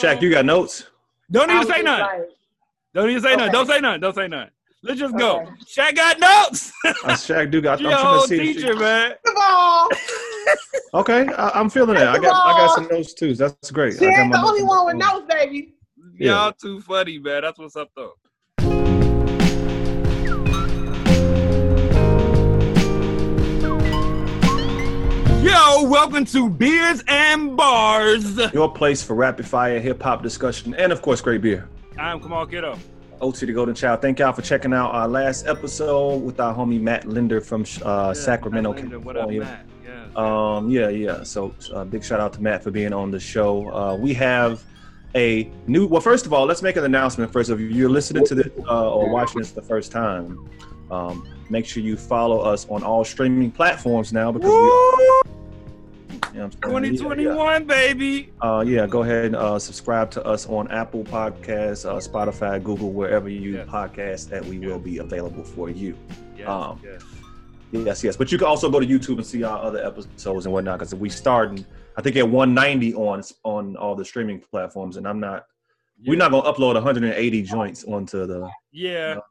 Shaq, you got notes? Don't even say nothing. like, Don't even say nothing. Don't say nothing. Don't say nothing. Let's just go. Okay. Shaq got notes. Uh, Shaq do got. you I'm a trying whole see. if she- teacher, man. Come on. Okay, I, I'm feeling that. I got. I got some notes too. That's great. She I got ain't the only one with notes, baby. Yeah. Y'all too funny, man. That's what's up, though. Yo, welcome to Beers and Bars. Your place for rapid fire hip hop discussion and of course great beer. I'm Kamal Kiddo. OT the Golden Child. Thank y'all for checking out our last episode with our homie Matt Linder from uh, Sacramento, Linda, What up, California. Matt? Um, yeah, yeah. So, uh, big shout out to Matt for being on the show. Uh, we have a new. Well, first of all, let's make an announcement. First, if you're listening to this uh, or watching this the first time, um, make sure you follow us on all streaming platforms now because we. Woo! You know what I'm saying? Yeah, 2021, baby. yeah. Uh, yeah, go ahead and uh, subscribe to us on Apple Podcasts, uh, Spotify, Google, wherever you Yes. podcast. That we will be available for you. Yes, Um, yes. Yes, yes. But you can also go to YouTube and see our other episodes and whatnot because we starting, I think, at 190 on on all the streaming platforms, and I'm not. We're not gonna upload 180 joints onto the. Yeah. No.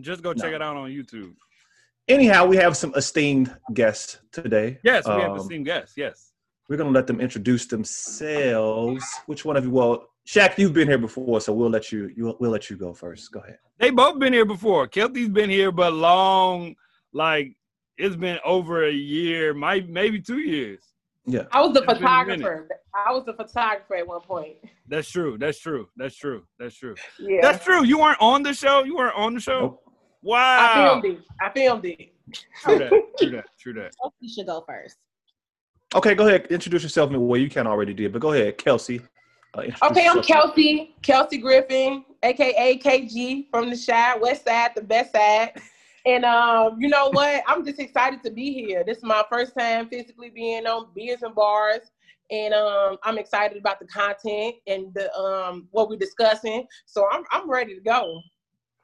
Just go check No. it out on YouTube. Anyhow, we have some esteemed guests today. Yes, we have um, esteemed guests. Yes. We're gonna let them introduce themselves. Which one of you? Well, Shaq, you've been here before, so we'll let you. you we'll let you go first. Go ahead. They both been here before. Kelty's been here, but long, like it's been over a year, might maybe two years. Yeah. I was the It's a photographer. I was the photographer at one point. That's true. That's true. That's true. That's true. Yeah. That's true. You weren't on the show. You weren't on the show. Nope. I Wow. filmed it. I filmed it. True that. True that. True that. You should go first. Okay, go ahead. Introduce yourself. In well, you can already did, but go ahead, Kelsey. Uh, introduce Okay, I'm. Kelsey, Kelsey Griffin, aka KG from the Chi West Side, the best side. And um, you know what? I'm just excited to be here. This is my first time physically being on beers and bars. And um, I'm excited about the content and the um what we're discussing. So I'm I'm ready to go.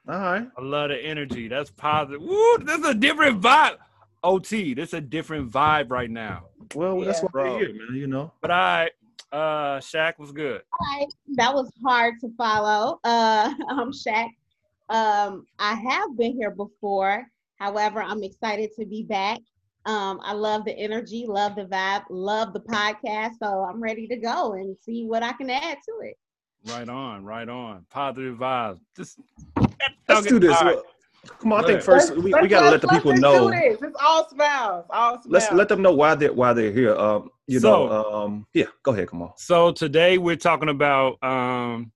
All right. I love the energy. That's positive. Woo, this is a different vibe. OT, this is a different vibe right now. Well, that's what Bro. we're here, man. You know. But I, uh, Shaq was good. Hi, that was hard to follow. Uh, I'm Shaq. Um, I have been here before. However, I'm excited to be back. Um, I love the energy, love the vibe, love the podcast. So I'm ready to go and see what I can add to it. Right on, right on. Positive vibes. Just Let's do this. All right. Well, Come on, I think first Let's- we, we gotta let the let's- people let's know. do this. It's all smiles. All smiles. Let's let them know why they're why they're here. Um, you So- know, um, yeah. Go ahead, come on. So today we're talking about um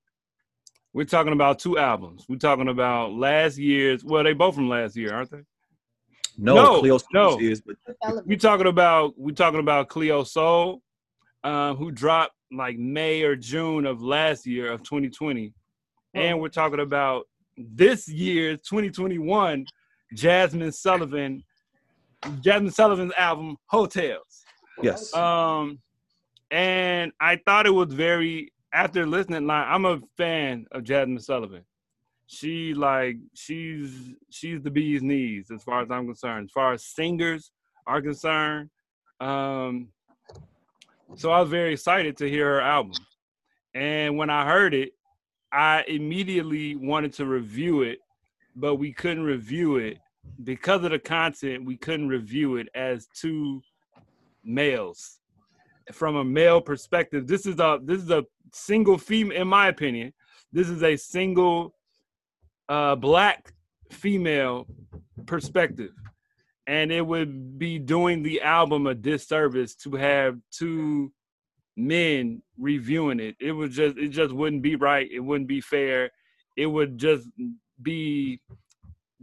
we're talking about two albums. We're talking about last year's well, they both from last year, aren't they? No, No, Cleo no. Speaks is, but We talking about we're talking about Cleo Sol, um, who dropped like May or June of last year of 2020. And we're talking about this year, 2021, Jazmine Sullivan, Jazmine Sullivan's album Heaux Tales. yes, Um, and I thought it was very after listening. Like I'm a fan of Jazmine Sullivan. She like she's she's the bee's knees as far as I'm concerned. As far as singers are concerned, um, so I was very excited to hear her album. And when I heard it, I immediately wanted to review it, but we couldn't review it because of the content. We couldn't review it as two males from a male perspective this is a this is a single female in my opinion this is a single uh black female perspective and it would be doing the album a disservice to have two men reviewing it it would just it just wouldn't be right it wouldn't be fair it would just be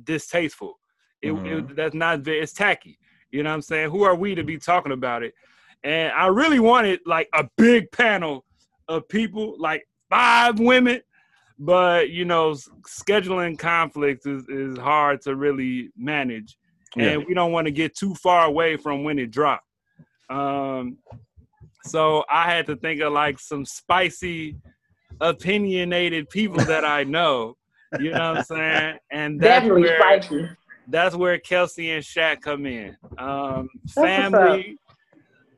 distasteful it, it mm-hmm. that's not it's tacky you know what I'm saying? Who are we to be talking about it? And I really wanted like a big panel of people, like five women, but you know, scheduling conflicts is, is hard to really manage. And we don't want to get too far away from when it dropped. Um, so I had to think of like some spicy, opinionated people that I know. You know what I'm saying? And that's Definitely where, spicy. that's where Kelsey and Shaq come in. Um, family,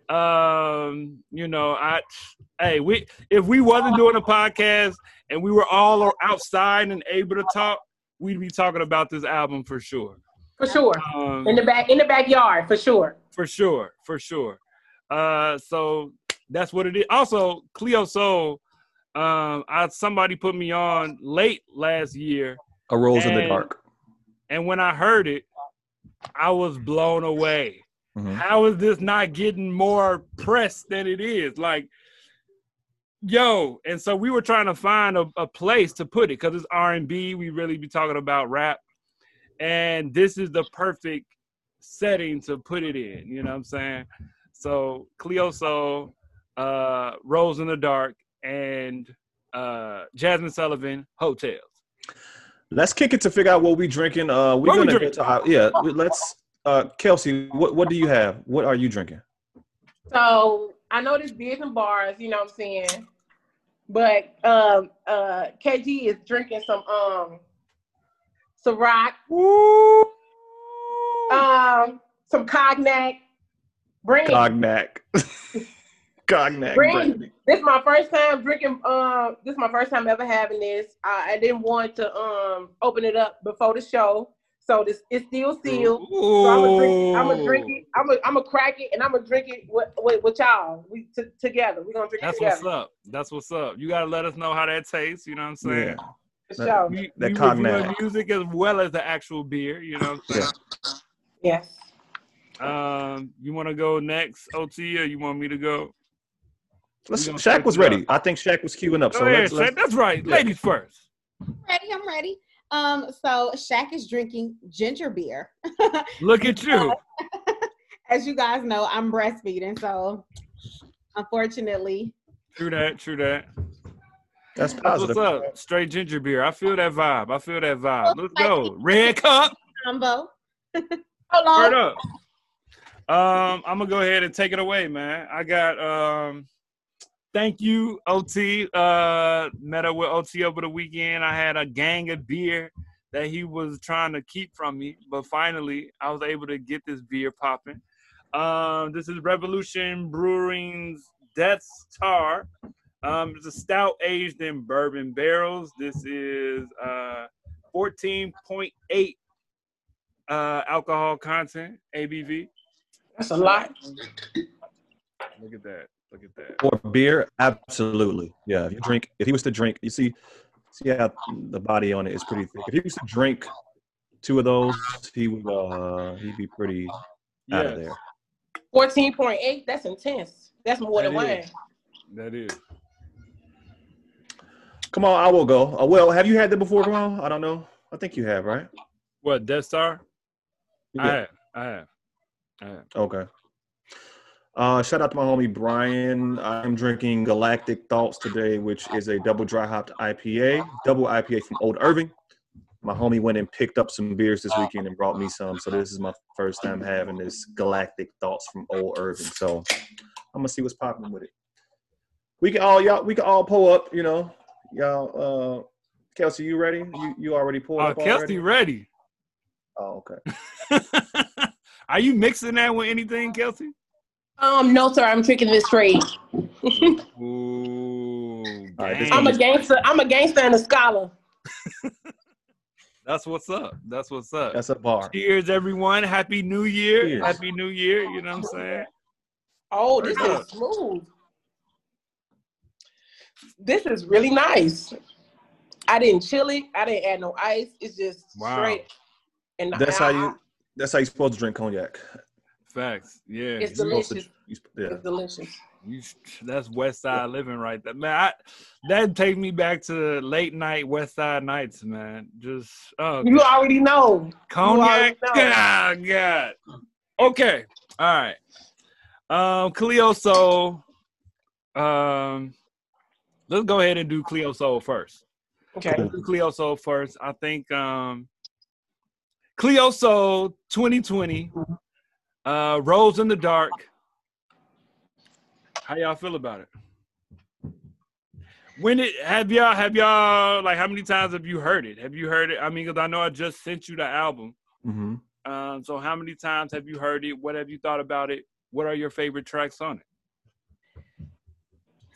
Um, you know, I hey, we if we wasn't doing a podcast and we were all outside and able to talk, we'd be talking about this album for sure. For sure. Um, In the back in the backyard, for sure. for sure, for sure. Uh, so that's what it is. Also, Cleo Sol, um, I somebody put me on late last year, A rose in the dark. and when I heard it, I was blown away. Mhm. How is this not getting more press than it is? Like, yo, and so we were trying to find a, a place to put it because it's R and B. We really be talking about rap, and this is the perfect setting to put it in. You know what I'm saying? So Cleo Sol, uh, Rose in the Dark, and uh, Jazmine Sullivan, Heaux Tales. Let's kick it to figure out what we drinking. Uh, we're What gonna go drinking? to our, yeah. Let's uh, Kelsey, what what do you have? What are you drinking? So I know there's beers and bars, you know what I'm saying? But um uh KG is drinking some um Ciroc, um some cognac. Brandy. Cognac. Cognac. Brandy. brandy. This is my first time drinking um this is my first time ever having this. I, I didn't want to um open it up before the show. So this it's still sealed. So I'm gonna drink. I'm gonna drink it. I'm gonna I'm gonna crack it, and I'm gonna drink it with with, with y'all. We t- together. We're gonna drink That's it what's together. up. That's what's up. You gotta let us know how that tastes. You know what I'm saying? Yeah. For sure. We, That we cognac. music as well as the actual beer. You know what I'm? Yes. Um, you want to go next, OT, or you want me to go? Let's, Shaq was switch it ready. I think Shaq was queuing up. Go So ahead, let's, let's Shaq. That's right. yeah. Ladies first. ready. I'm ready. Um, so Shaq is drinking ginger beer. Look at you. As you guys know, I'm breastfeeding, so unfortunately, True that. True that. That's That's positive. what's up. Straight ginger beer. I feel that vibe. I feel that vibe. Let's go. Red cup. combo. Hold on. Word up. Um, I'm gonna go ahead and take it away, man. I got um thank you, OT. Uh met up with OT over the weekend. I had a gang of beer that he was trying to keep from me, but finally I was able to get this beer popping. Um, this is Revolution Brewing's Deth's Tar. Um, it's a stout aged in bourbon barrels. This is uh 14.8 uh alcohol content ABV. That's a lot. Look at that. Look at that. For beer, absolutely. Yeah. If you drink, if he was to drink, you see, see how the body on it is pretty thick. If he was to drink two of those, he would uh he'd be pretty out of there. Fourteen point eight. That's intense. That's more than That wine. that is. Come on, I will go. Uh, well, have you had that before? Come on, I don't know. I think you have, right? What Deth's Tar? I have. I have. I have. Okay. Uh, shout out to my homie Brian. I'm drinking Galactic Thoughts today, which is a double dry hopped IPA, double IPA from Old Irving. My homie went and picked up some beers this weekend and brought me some. So this is my first time having this Galactic Thoughts from Old Irving. So I'm gonna see what's popping with it. We can all y'all we can all pull up, you know. Y'all uh Kelsey, you ready? You you already pulled Oh, up Kelsey already? ready. Oh, okay. Are you mixing that with anything, Kelsey? Um, no, sir. I'm drinking this straight. Ooh, All right, this. I'm a gangster. I'm a gangster and a scholar. That's what's up. That's what's up. That's a bar. Cheers, everyone. Happy New Year. Cheers. Happy New Year. You know what I'm saying? Oh, this is smooth. This is really nice. I didn't chill it. I didn't add no ice. It's just Wow. straight. And That's I- how you that's how you're supposed to drink cognac. Facts. Yeah. It's You- Supposed to- delicious. you- yeah. It's delicious. You, that's West Side living right there, man. I, that takes me back to late night West Side nights, man. Just oh, You already know. cognac. already know. God, God. Okay, all right. Um, Cleo so Um, let's go ahead and do Cleo Sol first. Okay. Let's do Cleo Sol first. I think um, Cleo Sol 2020. Uh, Rose in the Dark. How y'all feel about it? When it have y'all have y'all like how many times have you heard it? Have you heard it? I mean, because I know I just sent you the album. Mm-hmm. Um, so how many times have you heard it? What have you thought about it? what are your favorite tracks on it?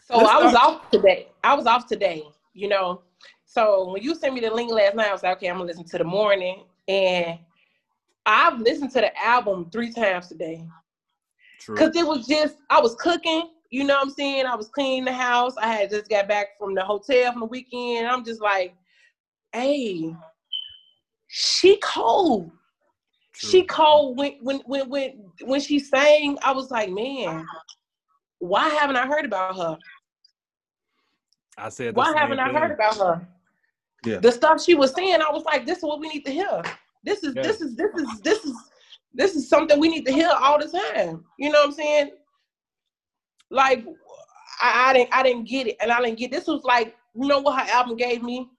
So Let's I was start- off today. I was off today, you know. So when you sent me the link last night, I was like, okay, I'm gonna listen to the morning. And I've listened to the album three times today. True. Cause it was just I was cooking, you know what I'm saying? I was cleaning the house. I had just got back from the hotel from the weekend. I'm just like, hey, she cold. She cold when when when when when she sang, I was like, man, why haven't I heard about her? I said. Why haven't I thing. heard about her? Yeah. The stuff she was saying, I was like, this is what we need to hear. This is Yeah. this is this is this is this is something we need to hear all the time. You know what I'm saying? Like I, I didn't I didn't get it. And I didn't get this was like, you know what her album gave me?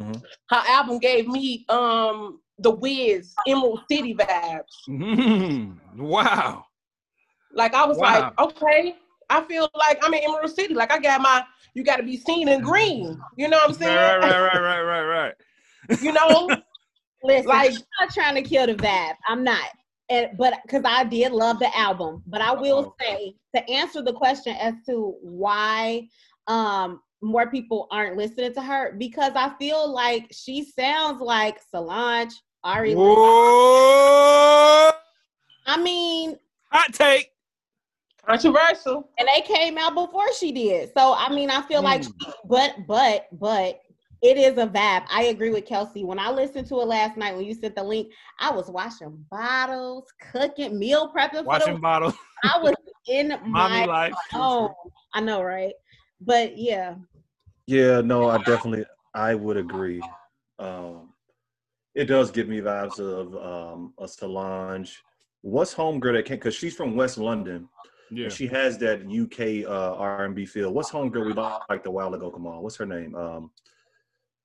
Mhm. Her album gave me um the Wiz Emerald City vibes. Mhm. Wow. Like I was Wow. like, okay, I feel like I'm in Emerald City. Like I got my you gotta be seen in green. You know what I'm saying? Right, right, right, right, right, right. You know? Listen, Like- I'm not trying to kill the vibe. I'm not. And but because I did love the album, but I will Uh-oh. say to answer the question as to why um more people aren't listening to her because I feel like she sounds like Solange, Ari. Whoa! I mean, Hot take. Controversial. and they came out before she did. So I mean, I feel like, Mm. she, but but but it is a vibe. I agree with Kelsey. When I listened to it last night, when you sent the link, I was washing bottles, cooking, meal prepping. For Watching the, bottle. I was in Mommy my life. home. I know, right? But yeah, Yeah, no, I definitely I would agree. Um, it does give me vibes of um, a Solange. What's homegirl that can? Because she's from West London. Yeah. She has that UK uh, R&B feel. What's homegirl we liked a while ago? Come on, what's her name? Um,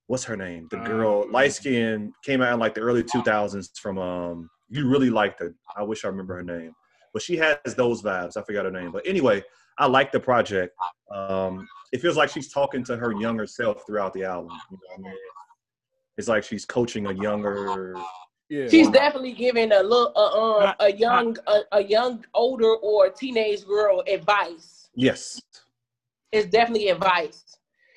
what's her name? The girl, Um, light skin, came out in like the early 2000s from. Um, you really liked her. I wish I remember her name, but she has those vibes. I forgot her name, but anyway, I like the project. Um, it feels like she's talking to her younger self throughout the album. You know what I mean? It's like she's coaching a younger. Yeah. She's definitely giving a little uh, um, a young a, a young older or teenage girl advice. Yes. It's definitely advice.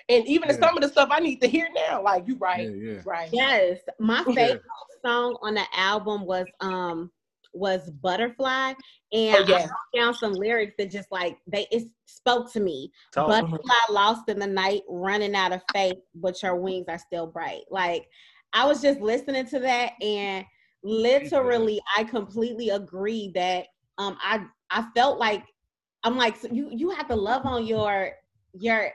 And even Yeah. some of the stuff I need to hear now, like you right, yeah. right. yes. My Yeah. favorite song on the album was um was Butterfly, and Oh, yeah. I found some lyrics that just like they it spoke to me. Talk. Butterfly lost in the night, running out of faith, but your wings are still bright. Like I was just listening to that, and literally, I completely agree that um I I felt like I'm like so you you have to love on your your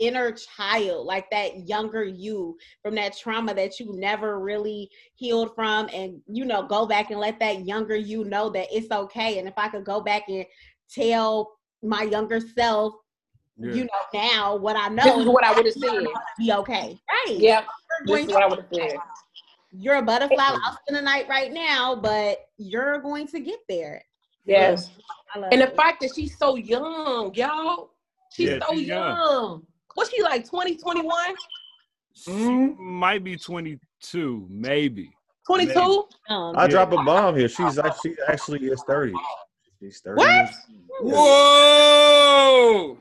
inner child, like that younger you from that trauma that you never really healed from, and you know go back and let that younger you know that it's okay. And if I could go back and tell my younger self Yeah. you know now what I This is know what I would have said. be okay. Right. Yep, You're, this going is what I to, would have said. you're a butterfly lost in the night right now, but you're going to get there. Yes. I love And the it. fact that she's so young, y'all. She's Yeah, so she's young. young. What's she like 20, 21? Mm-hmm. might be 22, maybe. 22? Um, I Yeah. drop a bomb here. She's actually actually is 30. She's 30. What? years- Whoa!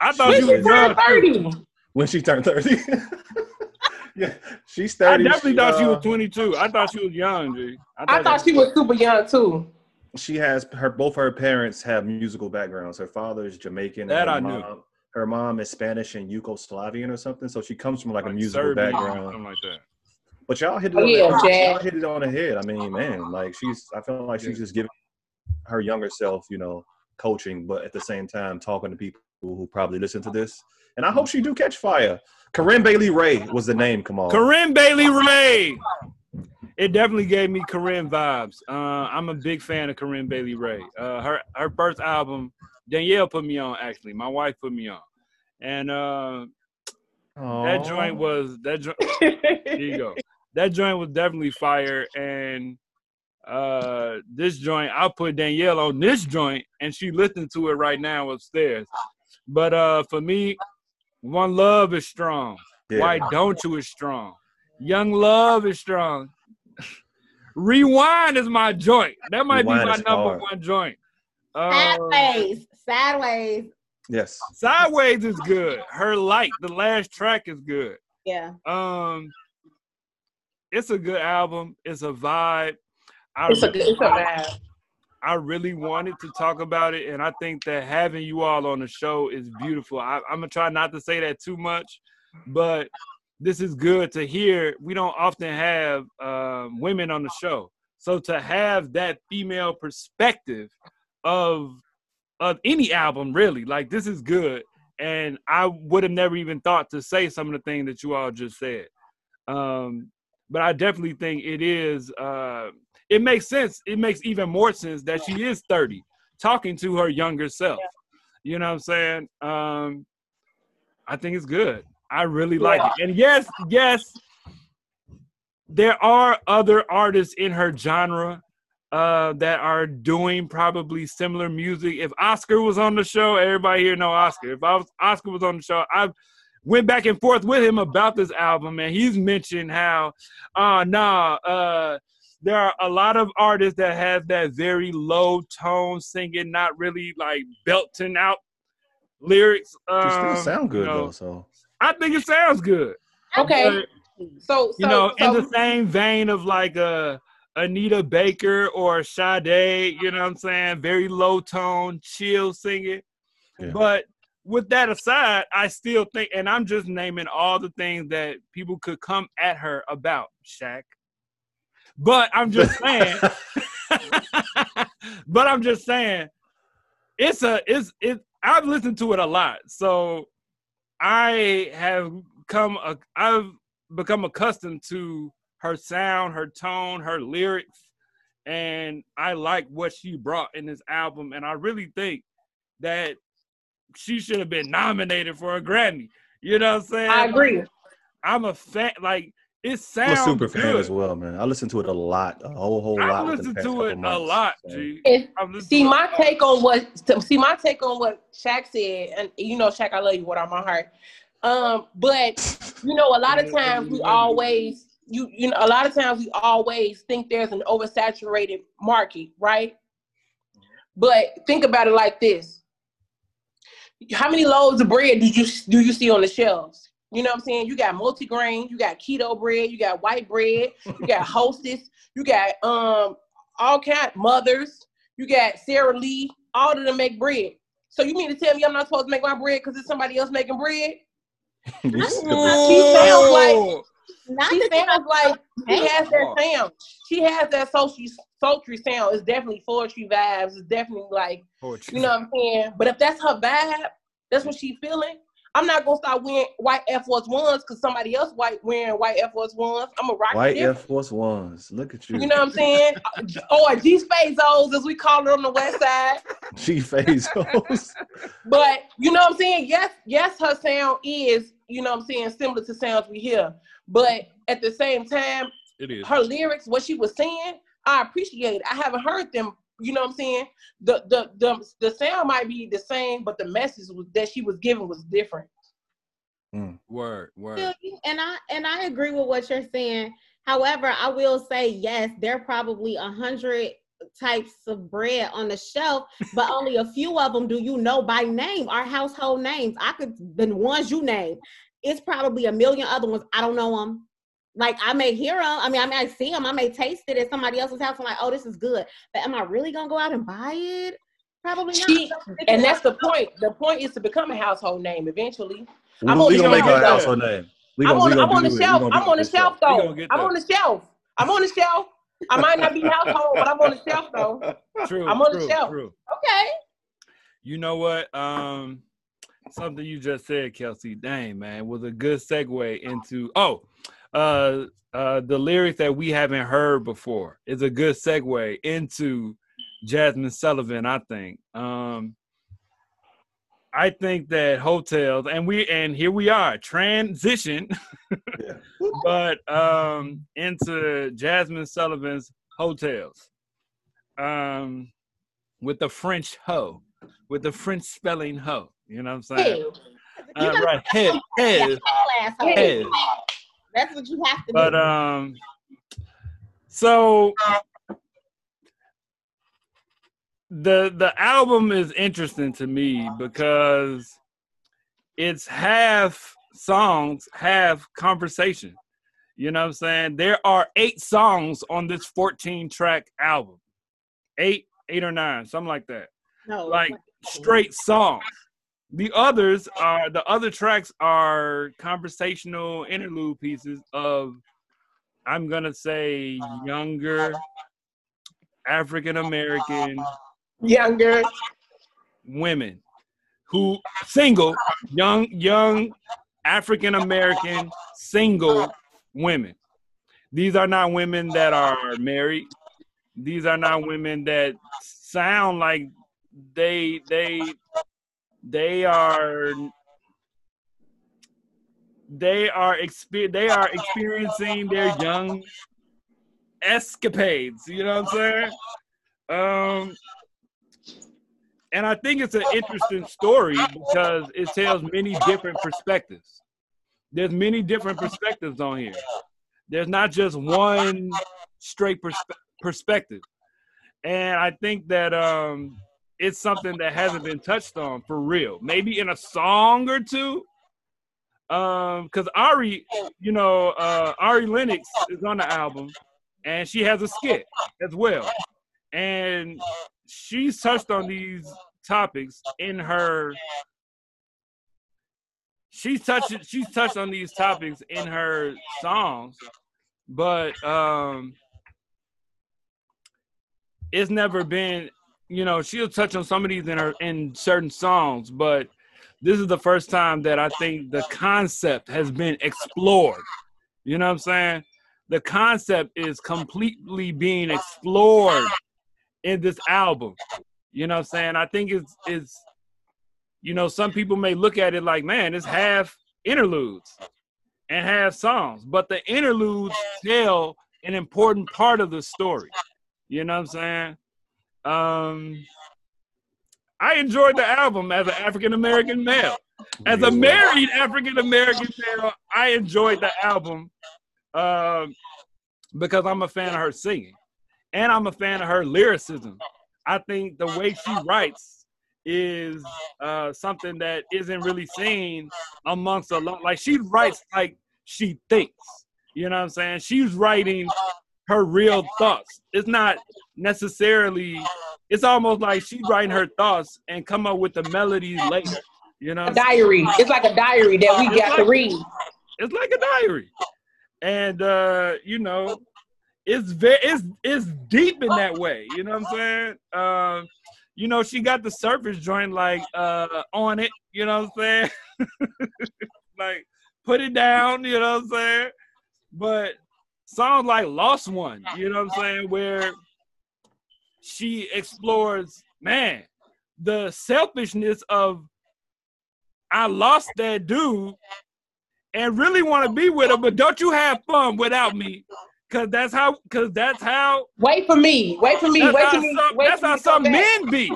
I thought When you she was young. 30. When she turned 30. yeah, she's 30. I definitely She, thought she uh, was 22. I thought she was young, G. I thought she was super young too. she has her both her parents have musical backgrounds. Her father is Jamaican. That her I knew. mom, Her mom is Spanish and Yugoslavian or something. So she comes from like, a musical Serbian, background. something like that. But y'all hit it Oh, on yeah, the, y'all hit it on the head. I mean, man, like she's I feel like she's Yeah. just giving her younger self, you know, coaching, but at the same time talking to people who probably listen to this. And I hope she do catch fire. Corinne Bailey Rae was the name. Come on. Corinne Bailey Rae. It definitely gave me Corinne vibes. Uh, I'm a big fan of Corinne Bailey Rae. Uh, her her first album, Danielle put me on. Actually, my wife put me on, and uh, that joint was that joint. Here you go. That joint was definitely fire, and uh, this joint I'll put Danielle on this joint, and she listened to it right now upstairs. But uh, for me, one love is strong. Yeah. Why don't you is strong. Young love is strong. Rewind is my joint. That might Rewind be my number hard. one joint. Um, Sideways. Sideways. Yes. Sideways is good. Her light, the last track is good. Yeah. Um, it's a good album. It's a vibe. I It's a good, it's a vibe. I really wanted to talk about it, and I think that having you all on the show is beautiful. I, I'm gonna try not to say that too much, but this is good to hear. We don't often have um, women on the show, so to have that female perspective of of any album, really, like this is good. And I would have never even thought to say some of the things that you all just said. Um, but I definitely think it is. Uh, it makes sense. It makes even more sense that she is 30, talking to her younger self. You know what I'm saying? Um, I think it's good. I really like it. And yes, yes, there are other artists in her genre uh, that are doing probably similar music. If Oscar was on the show, everybody here know Oscar. If I was, Oscar was on the show, I went back and forth with him about this album, and he's mentioned how, uh, nah, uh, there are a lot of artists that have that very low tone singing, not really like belting out lyrics. She Um, still sound good you know, though. So I think it sounds good. Okay. But, So, so you know, so, in the same vein of like a Anita Baker or Sade, you know what I'm saying? Very low tone, chill singing. Yeah. But with that aside, I still think, and I'm just naming all the things that people could come at her about, Shaq. But I'm just saying, but I'm just saying, it's a it's it. I've listened to it a lot, so I have come. A, I've become accustomed to her sound, her tone, her lyrics, and I like what she brought in this album. And I really think that she should have been nominated for a Grammy. You know what I'm saying? I agree. I'm a fan. Like it sounds I'm a super fan as well, man. I listen to it a lot, a whole whole lot. I the listen to couple it a lot, So, G. If- See my lot. take on what see my take on what Shaq said, and you know Shaq, I love you with all my heart. Um, but you know, a lot of times we always you you know a lot of times we always think there's an oversaturated market, right? But think about it like this: How many loaves of bread do you do you see on the shelves? You know what I'm saying? You got multigrain, you got keto bread, you got white bread, you got hostess, you got um all kind mothers, you got Sara Lee, all of them make bread. So you mean to tell me I'm not supposed to make my bread because it's somebody else making bread? She sounds like Not she sounds like she has that sound. She has that sultry, sultry sound. It's definitely poetry vibes. It's definitely like Poetry. you know what I'm saying. But if that's her vibe, that's what she feeling. I'm not gonna start wearing white Air Force Ones because somebody else white wearing white Air Force Ones. I'm a rock White it Air different. Force Ones. Look at you. You know what I'm saying? Uh, or G Spazos, as we call it on the west side. G Bezos. But you know what I'm saying? Yes, yes, her sound is, you know what I'm saying, similar to sounds we hear. But at the same time, It is. her lyrics, what she was saying, I appreciate it. I haven't heard them, you know what I'm saying? The the the, the sound might be the same, but the message was, that she was giving was different. Mm. Word, word. and I and I agree with what you're saying. However, I will say yes, there are probably a hundred types of bread on the shelf, but only a few of them do you know by name, are household names. I could the ones you name. It's probably a million other ones. I don't know them. Like I may hear them. I mean, I may see them. I may taste it at somebody else's house. I'm like, oh, this is good. But am I really gonna go out and buy it? Probably not. She, and that's the point. The point is to become a household name eventually. We, I'm we on the gonna make shelf. her household name. We I'm gonna, on, we I'm on the do it. We shelf. I'm on the shelf though. I'm on the shelf. I'm on the shelf. I might not be household, but I'm on the shelf though. True. I'm on the shelf. True. okay. You know what? Um, something you just said, Kelsey. Dang, man, was a good segue into oh, uh, uh, the lyrics that we haven't heard before is a good segue into Jazmine Sullivan. I think. Um, I think that Heaux Tales and we and here we are transition, Yeah. but um, into Jazmine Sullivan's Heaux Tales, um, with the French ho, with the French spelling ho. You know what I'm saying? Hey, Uh, right, head, head, Whole asshole. head. That's what you have to But do. um, so the the album is interesting to me because it's half songs, half conversation. You know what I'm saying? There are eight songs on this 14 track album. Eight, eight or nine, something like that. No, Like straight songs. The others are the other tracks are conversational interlude pieces of I'm gonna say younger African American Younger. women who single young young African American single women. These are not women that are married. These are not women that sound like they they they are they are exper- they are experiencing their young escapades. You know what I'm saying? Um, and I think it's an interesting story because it tells many different perspectives. There's many different perspectives on here. There's not just one straight perspe- perspective, and I think that um, it's something that hasn't been touched on for real. Maybe in a song or two. Um, because Ari, you know, uh, Ari Lennox is on the album, and she has a skit as well, and she's touched on these topics in her. She's touched she's touched on these topics in her songs, but um, it's never been. You know, she'll touch on some of these in her in certain songs, but this is the first time that I think the concept has been explored. You know what I'm saying? The concept is completely being explored in this album. You know what I'm saying? I think it's it's you know, some people may look at it like, man, it's half interludes and half songs, but the interludes tell an important part of the story. You know what I'm saying? Um I enjoyed the album as an African American male. As a married African American male, I enjoyed the album um, because I'm a fan of her singing and I'm a fan of her lyricism. I think the way she writes is uh, something that isn't really seen amongst a lot. Like she writes like she thinks. You know what I'm saying? She's writing her real thoughts. It's not necessarily. It's almost like she's writing her thoughts and come up with the melodies later. You know, A diary. It's like a diary that we got to read. it's like a diary, and uh, you know, it's very it's it's deep in that way. You know what I'm saying? Um, you know, she got the surface joint like uh on it. You know what I'm saying? like put it down. You know what I'm saying? But songs like Lost One. You know what I'm saying? Where she explores, man, the selfishness of I lost that dude and really want to be with him, but don't you have fun without me? Cause that's how, cause that's how, Wait for me. Wait for me. Wait for me. some, Wait that's for how to come some back. men be.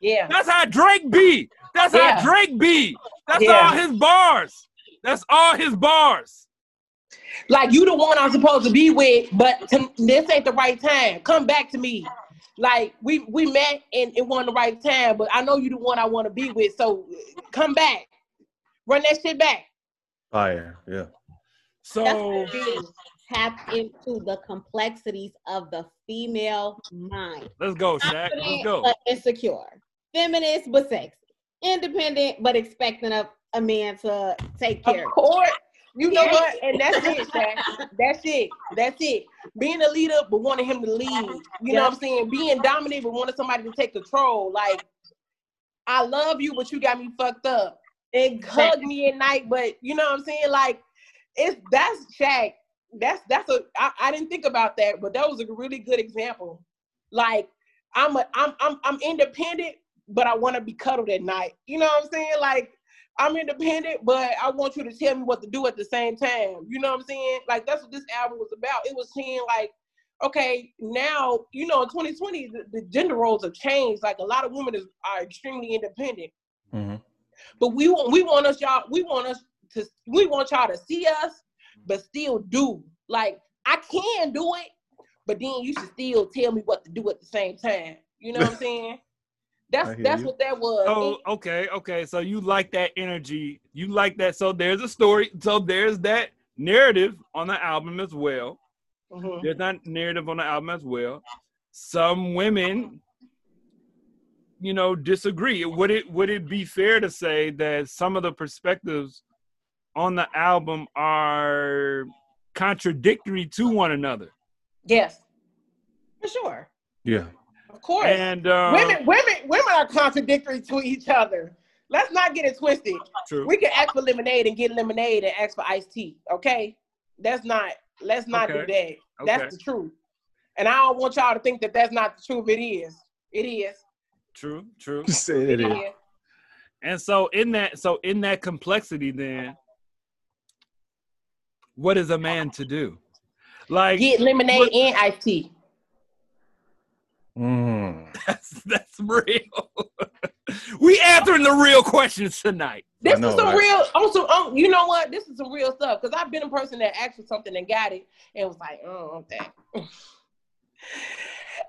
Yeah. That's how Drake be. That's Yeah. how Drake be. That's Yeah. all his bars. That's all his bars. Like you the one I'm supposed to be with, but to, this ain't the right time. Come back to me. Like we we met and it wasn't the right time, but I know you the one I want to be with. So come back. Run that shit back. Fire. Yeah. So tap into the complexities of the female mind. let's go, Shaq. Let's go. but insecure, feminist but sexy, independent but expecting a, a man to take Of care of. course. You know what? And that's it, Shaq. That's it. That's it. Being a leader, but wanting him to lead. You know what I'm saying? Being dominant, but wanting somebody to take control. Like, I love you, but you got me fucked up. And hug me at night, but you know what I'm saying? Like, it's that's Shaq. That's that's a I, I didn't think about that, but that was a really good example. Like, I'm a I'm I'm I'm independent, but I want to be cuddled at night. You know what I'm saying? Like, I'm independent, but I want you to tell me what to do at the same time. You know what I'm saying? Like that's what this album was about. It was saying like, okay, now you know, in 2020, the, the gender roles have changed. Like a lot of women is, are extremely independent, hmm but we want we want us y'all we want us to we want y'all to see us, but still do. Like I can do it, but then you should still tell me what to do at the same time. You know what I'm saying? That's that's you. what that was. Oh, okay, okay. So you like that energy. You like that. So there's a story. So there's that narrative on the album as well. Mhm. There's that narrative on the album as well. Some women, you know, disagree. Would it would it be fair to say that some of the perspectives on the album are contradictory to one another? Yes, for sure. Yeah. Of course. And uh, women, women, women are contradictory to each other. Let's not get it twisted. true. We can ask for lemonade and get lemonade and ask for iced tea. Okay, that's not. Let's not do that. That's Okay. the truth. And I don't want y'all to think that that's not the truth. It is. It is. True. True. Say it is. is. And so in that so in that complexity then what is a man to do? Like Get lemonade What- and iced tea. Mm. that's that's real. we answering the real questions tonight. This know, is some right? real. Also, um, you know what? This is some real stuff because I've been a person that asked for something and got it and was like, oh, okay.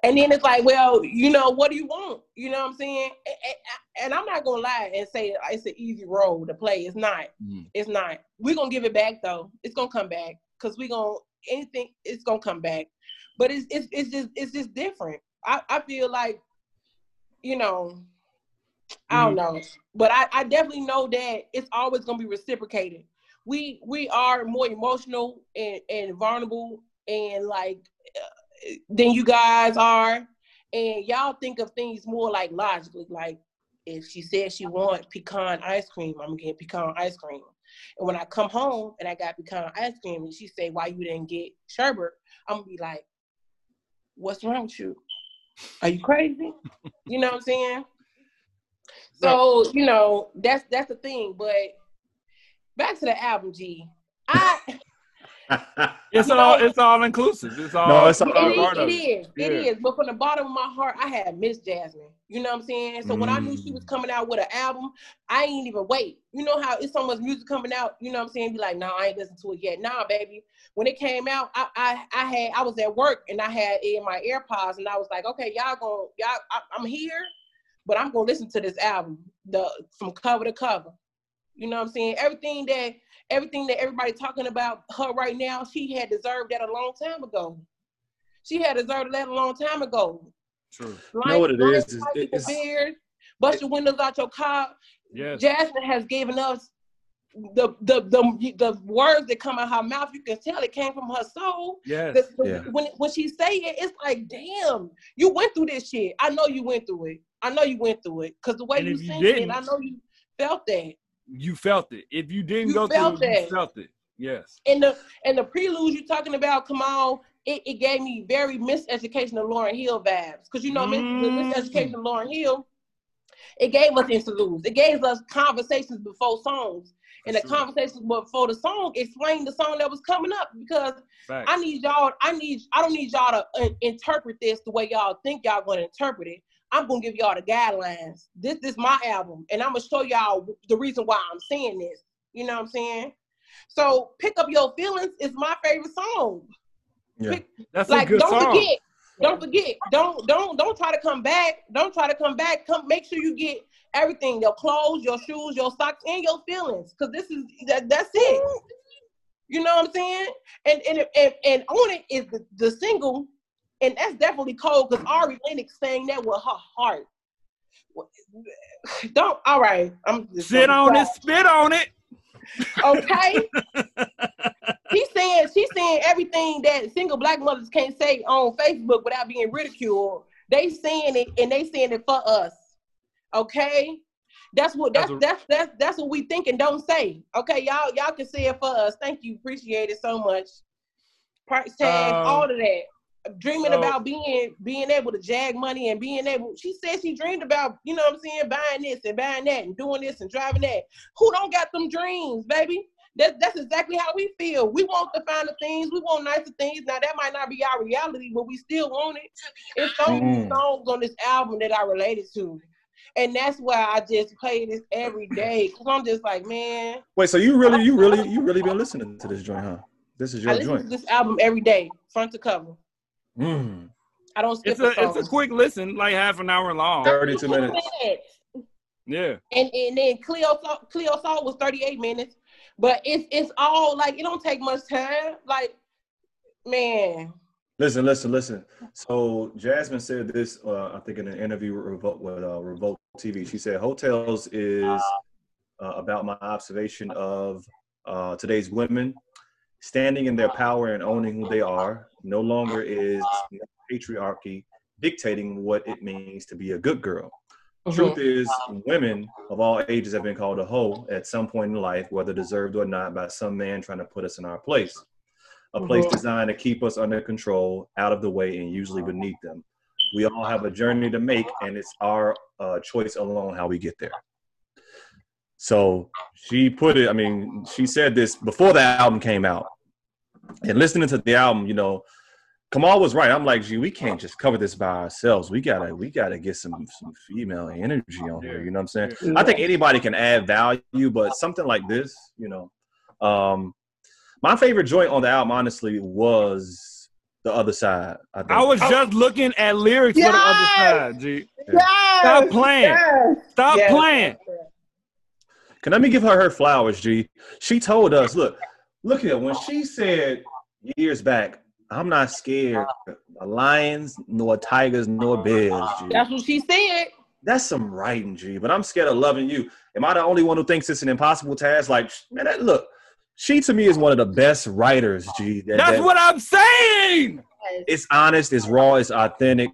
and then it's like, well, you know, what do you want? You know what I'm saying? And, and- and I'm not gonna lie and say it's an easy role to play. It's not. It's not. We're gonna give it back though. It's gonna come back because we're gonna anything. It's gonna come back. But it's it's it's just it's just different. I I feel like, you know, I don't know, but I I definitely know that it's always gonna be reciprocated. We we are more emotional and and vulnerable and like uh, than you guys are, and y'all think of things more like logically, like. If she said she want pecan ice cream, I'm gonna get pecan ice cream. And when I come home and I got pecan ice cream, and she say, "Why you didn't get sherbet?" I'm gonna be like, "What's wrong with you? Are you crazy?" you know what I'm saying? So you know that's that's the thing. But back to the album, G. I It's You all know- it's all inclusive. It's all No, it's all- a it, part is, of it is, it Yeah. is. But from the bottom of my heart, I had Miss Jazmine. You know what I'm saying? So when I knew she was Mm. coming out with an album, I ain't even wait. You know how it's so much music coming out. You know what I'm saying? Be like, no, I ain't listened to it yet. Nah, baby. When it came out, I, I I had I was at work and I had it in my AirPods and I was like, okay, y'all gonna y'all I, I'm here, but I'm gonna listen to this album the from cover to cover. You know what I'm saying? Everything that everything that everybody talking about her right now, she had deserved that a long time ago. She had deserved that a long time ago. True. know what it Line- is? line It's- people's it's- beard, bust your windows out your car. Yes. Jazmine has given us the, the the the words that come out her mouth. You can tell it came from her soul. Yes. The- the- Yeah. When when she say it, it's like, damn, you went through this shit. I know you went through it. I know you went through it because the way And you if sing it, I know you felt that. You felt it. If you didn't You go felt through it, you felt it. Yes. and the and the prelude you're talking about, come on, it, it gave me very miseducation of Lauryn Hill vibes. Cause you know, Mm. miseducation of Lauryn Hill, it gave us interludes. It gave us conversations before songs. And the conversations before the song explained the song that was coming up because Facts. I need y'all, I need, I don't need y'all to uh, interpret this the way y'all think y'all gonna interpret it. I'm gonna give y'all the guidelines. This is my album, and I'm gonna show y'all the reason why I'm saying this. You know what I'm saying? So pick up your feelings is my favorite song. Yeah. That's like a good don't song. forget, don't forget, don't don't don't try to come back. Don't try to come back. Come make sure you get everything: your clothes, your shoes, your socks, and your feelings. Cause this is that, that's it. You know what I'm saying? And and and, and on it is the, the single, and that's definitely cold because Ari Lennox sang that with her heart. Don't all right. I'm just Sit on it, spit on it. okay? He's saying she's saying everything that single black mothers can't say on Facebook without being ridiculed. They saying it and they saying it for us. Okay? That's what that's That's a- that's that's that's what we think and don't say. Okay, y'all y'all can say it for us. Thank you, appreciate it so much. Price tag, Um, all of that. Dreaming so- about being being able to jag money and being able. She said she dreamed about you know what I'm saying, buying this and buying that and doing this and driving that. Who don't got them dreams, baby? That, that's exactly how we feel. We want the finer things. We want nicer things. Now that might not be our reality, but we still want it. It's so many songs on this album that I related to, and that's why I just play this every day. Cause I'm just like, man, Wait, so you really, you really, you really been listening to this joint, huh? This is I your listen joint. to this album every day, front to cover. Mm. I don't skip It's a song. it's a quick listen, like half an hour long. 32 minutes. Yeah. and and then Cleo Sol- Cleo Sol was 38 minutes. But it's it's all like it don't take much time. Like, man, Listen, listen, listen. So Jazmine said this, uh, I think, in an interview with Revolt, with, uh, Revolt TV. She said, "Heaux Tales is uh, about my observation of uh, today's women standing in their power and owning who they are. No longer is patriarchy dictating what it means to be a good girl. Truth is, women of all ages have been called a hoe at some point in life, whether deserved or not, by some man trying to put us in our place. A place Mhm. designed to keep us under control, out of the way, and usually beneath them. We all have a journey to make, and it's our uh, choice alone how we get there. So she put it, I mean, she said this before the album came out. And listening to the album, you know, Kamal was right. I'm like, gee, we can't just cover this by ourselves. We gotta, we gotta get some some female energy on here. You know what I'm saying? I think anybody can add value, but something like this, you know. Um, my favorite joint on the album, honestly, was the other side. I, think. I was just looking at lyrics for the other Yes! side, G. Yes, Stop playing. yes, Stop yes. playing. Can let me give her her flowers, G. She told us, look, look here. When she said years back, I'm not scared of lions, nor tigers, nor bears, G. That's what she said. That's some writing, G. But I'm scared of loving you. Am I the only one who thinks it's an impossible task? Like, man, that, look, she to me is one of the best writers, G. that- That's that- what I'm saying. it's honest, it's raw, it's authentic.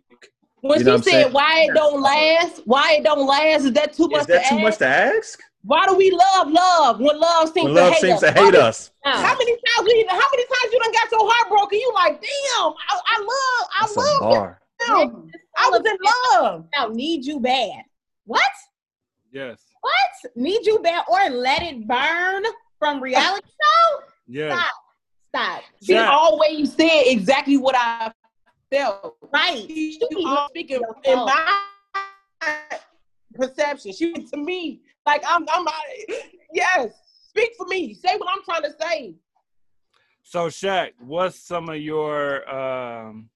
When You know she what I'm said saying? why it don't last, why it don't last, is that too much Is that to too ask? much to ask? Why do we love love when love seems When to hate seems us? to hate us. How many times we? How many times you done got your heart broken? You like, damn, I, I love, I That's love bar. him. I was in love. About need you bad. What? Yes. What? Need you bad or let it burn from reality show? Yes. Stop. Stop. She Yeah. always said exactly what I felt. Right. She She be speaking in my perception. She to me like I'm. I'm. Yes, speak for me. Say what I'm trying to say. So Shaq, what's some of your um,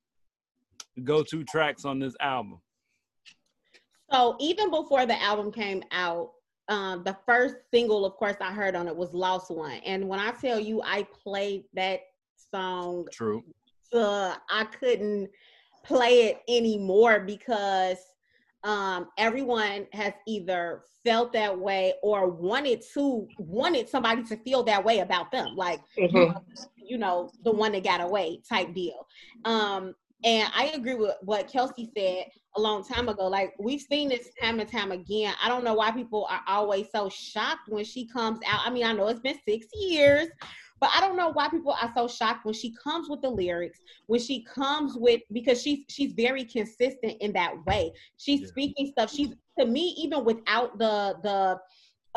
go-to tracks on this album? So even before the album came out, um, the first single, of course, I heard on it was "Lost One," and when I tell you, I played that song True. uh, I couldn't play it anymore because um, everyone has either felt that way or wanted to wanted somebody to feel that way about them, like you know the one that got away type deal. Um, and I agree with what Kelsey said a long time ago. Like we've seen this time and time again. I don't know why people are always so shocked when she comes out. I mean, I know it's been six years, but I don't know why people are so shocked when she comes with the lyrics, when she comes with because she's she's very consistent in that way. She's Yeah. speaking stuff. She's to me, even without the the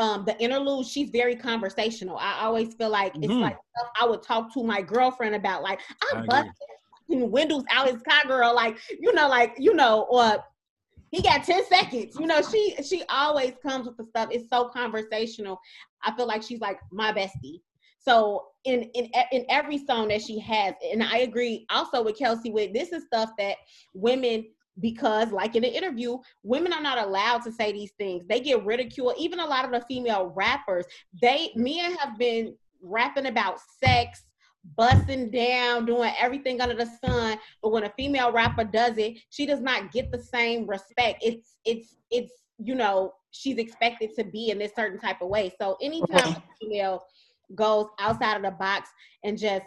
um the interlude, she's very conversational. I always feel like it's Mhm. like stuff I would talk to my girlfriend about, like I I busted fucking windows out his car girl, like you know, like you know, or he got 10 seconds. You know, she she always comes with the stuff. It's so conversational. I feel like she's like my bestie. So in in in every song that she has, and I agree also with Kelsey with this is stuff that women because like in the interview women are not allowed to say these things. They get ridiculed. Even a lot of the female rappers they men have been rapping about sex busting down doing everything under the sun. But when a female rapper does it she does not get the same respect. It's it's it's you know she's expected to be in this certain type of way. So anytime a female goes outside of the box and just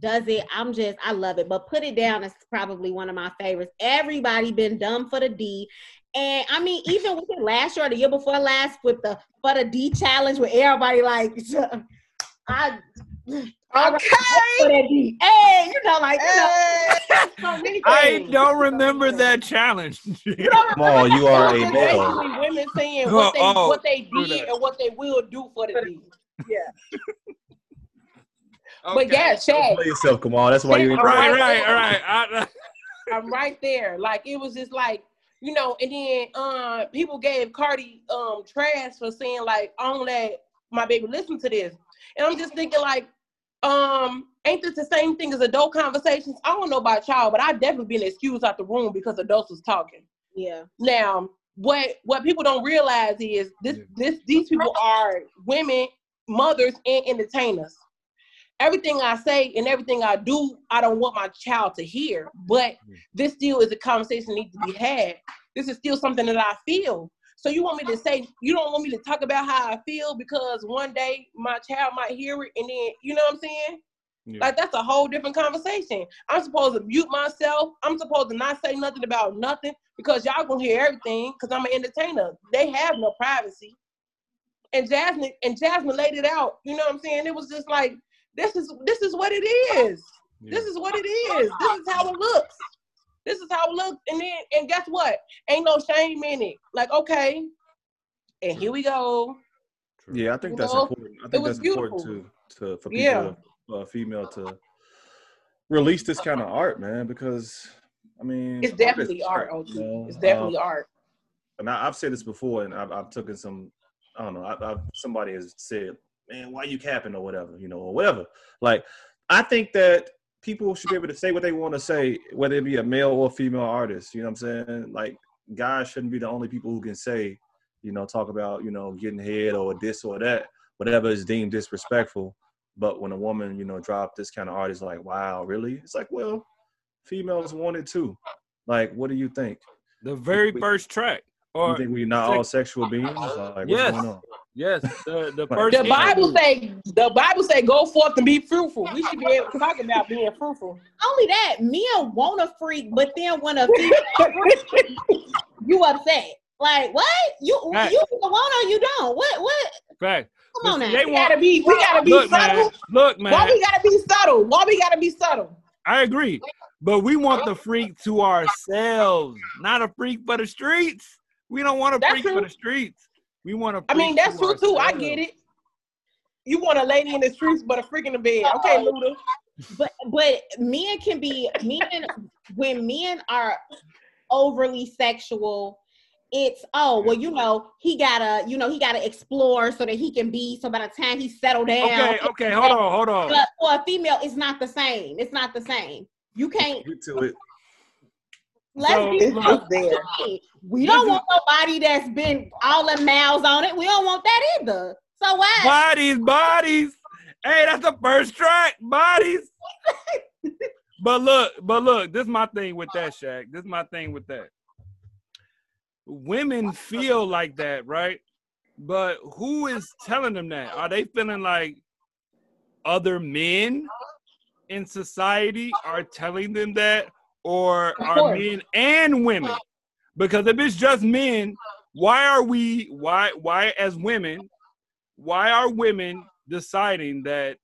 does it i'm just i love it but put it down is probably one of my favorites everybody been dumb for the d and i mean even with it last year or the year before last with the for the d challenge with everybody like i Okay. for that D. Hey, you know, like you know, so I don't remember that challenge. You Come on, you are a It's male. basically women saying what they Oh, what they did that. and what they will do for the D. Okay. But yeah, Shaq, Play yourself, come on. That's why you ain't Right, Right right, all right. I, I'm right there. Like it was just like you know, and then uh, people gave Cardi um trash for saying like, "I don't let my baby listen to this," and I'm just thinking like, um, ain't this the same thing as adult conversations? I don't know about y'all, but I've definitely been excused out the room because adults was talking. Yeah. Now, what what people don't realize is this Yeah. this these people are women, mothers, and entertainers. Everything I say and everything I do, I don't want my child to hear. But mm-hmm. this still is a conversation that needs to be had. This is still something that I feel. So you want me to say you don't want me to talk about how I feel because one day my child might hear it and then you know what I'm saying? Yeah. Like that's a whole different conversation. I'm supposed to mute myself. I'm supposed to not say nothing about nothing because y'all gonna hear everything because I'm an entertainer. They have no privacy. And Jazmine and Jazmine laid it out. You know what I'm saying? It was just like this is this is what it is. Yeah. This is what it is. This is how it looks. This is how it looks. And then and guess what? Ain't no shame in it. Like okay, and here we go. True. Yeah, I think You that's know, important. I think was that's important to to for people, Yeah. uh, female to release this kind of art, man. Because I mean, It's definitely art, you know? It's definitely Um, art. and I, I've said this before, and I've, I've taken some. I don't know. I, I've somebody has said, "Man, why you capping or whatever," you know, or whatever. Like, I think that people should be able to say what they want to say, whether it be a male or female artist. You know what I'm saying? Like, guys shouldn't be the only people who can say, you know, talk about you know getting head or this or that, whatever is deemed disrespectful. But when a woman, you know, drop this kind of art, it's like, wow, really? It's like, well, females want it too. Like, what do you think? the very first track. You think we not all sexual beings? Like, what's Yes. going on? yes, the the Like- first The Bible say the Bible say go forth and be fruitful. We should be able to talk about being fruitful. Only that, men want a freak, but then when a freak, you upset. Like what? You Right. you want or you don't. What what? fact. Come on Listen, now. they We want- gotta be we gotta be Look, subtle. man. Look, man. Why we gotta be subtle? Why we gotta be subtle? I agree. But we want the freak to ourselves, not a freak for the streets. We don't want to That's freak for the streets. We want to. I mean that's to true too. I get it. You want a lady in the streets but a freak in the bed. Okay, Luda. But but men can be men when men are overly sexual. It's oh well you know he gotta you know he gotta explore so that he can be so by the time he settle down. Okay, okay, hold on, hold on. But for a female, it's not the same. It's not the same. You can't. Get to it. Let's So, be there. We don't want nobody that's been all the miles on it. We don't want that either. So why? Bodies, bodies. Hey, that's the first track. Bodies. but look, but look, this is my thing with that, Shaq. This is my thing with that. Women feel like that, right? But who is telling them that? Are they feeling like other men in society are telling them that? Or are men and women? Because if it's just men, why are we why why as women why are women deciding that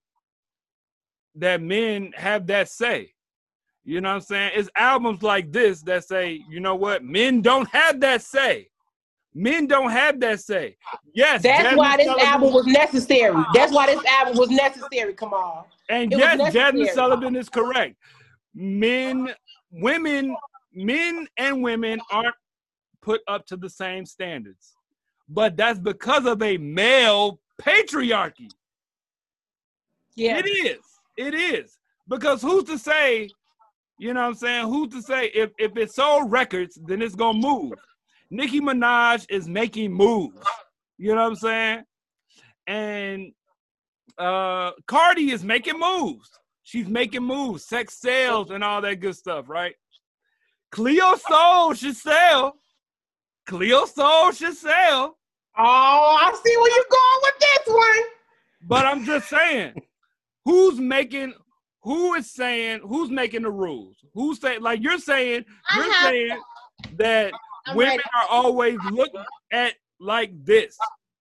that men have that say you know what i'm saying it's albums like this that say you know what men don't have that say men don't have that say yes That's Jazmine why this Sullivan- album was necessary. That's why this album was necessary. Come on. and it yes jazmine sullivan is correct men women men and women aren't put up to the same standards but that's because of a male patriarchy Yeah. It is. It is. Because who's to say, you know what I'm saying? Who's to say if, if it sold records, then it's gonna move. Nicki Minaj is making moves. You know what I'm saying? And uh Cardi is making moves. She's making moves, sex sales and all that good stuff, right? Cleo Sol should sell. Cleo Sol should sell. Oh, I see where you're going with this one. But I'm just saying, who's making who is saying who's making the rules? Who's saying like you're saying you're have- saying that I'm women ready. are always looked at like this.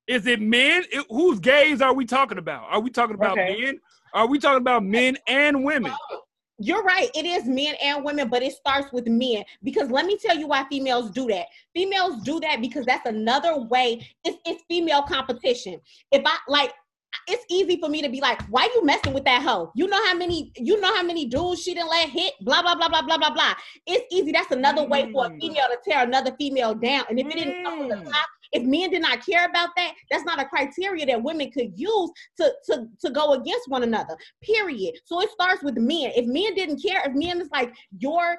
Is it men? It- whose gays are we talking about? Are we talking about Okay. men? Are we talking about men and women? You're right. It is men and women, but it starts with men. Because let me tell you why females do that. Females do that because that's another way. It's, it's female competition. If I like, it's easy for me to be like, why you messing with that hoe? You know how many you know how many dudes she didn't let hit, blah blah blah blah blah blah blah. It's easy. That's another way for a Mm. female to tear another female down. And if it didn't come from the Mm. top, if men did not care about that, that's not a criteria that women could use to to to go against one another. Period. So it starts with men. If men didn't care, if men is like your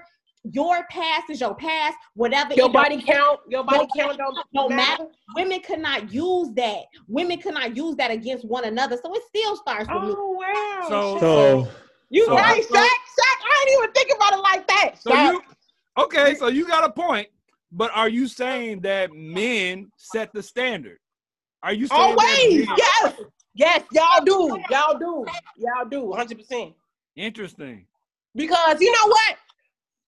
your past is your past, whatever Your body count, your body Your count don't, don't matter. women cannot use that. Women cannot use that against one another. So it still starts with me. Oh wow. So- So you so- right, Shaq. so- Shaq. I ain't even think about it like that. So Shaq. you okay? So you got a point, but are you saying that men set the standard? Are you saying Always, that men- yes, yes, y'all do, y'all do, y'all do, hundred percent. Interesting. Because you know what,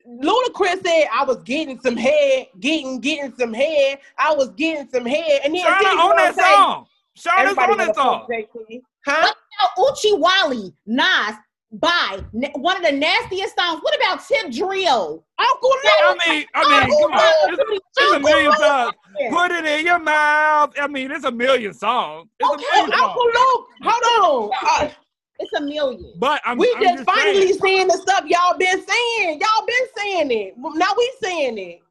Ludacris said I was getting some head, getting getting some head. I was getting some head, and then Shawnna on that say- song. Shawnna's on that wanna song. fuck JT. Huh? Now, Oochie Wally, Nas, by n- one of the nastiest songs. What about Tip Drill? Uncle I Luke. mean, I mean, Uncle come on. Luke. There's, there's a million songs. Put it in your mouth. I mean, there's a million songs. There's a Okay, million songs. Uncle Luke. Hold on. Uh, It's a million. But I'm, we I'm just finally saying, saying the stuff y'all been saying. Y'all been saying it. Now we saying it.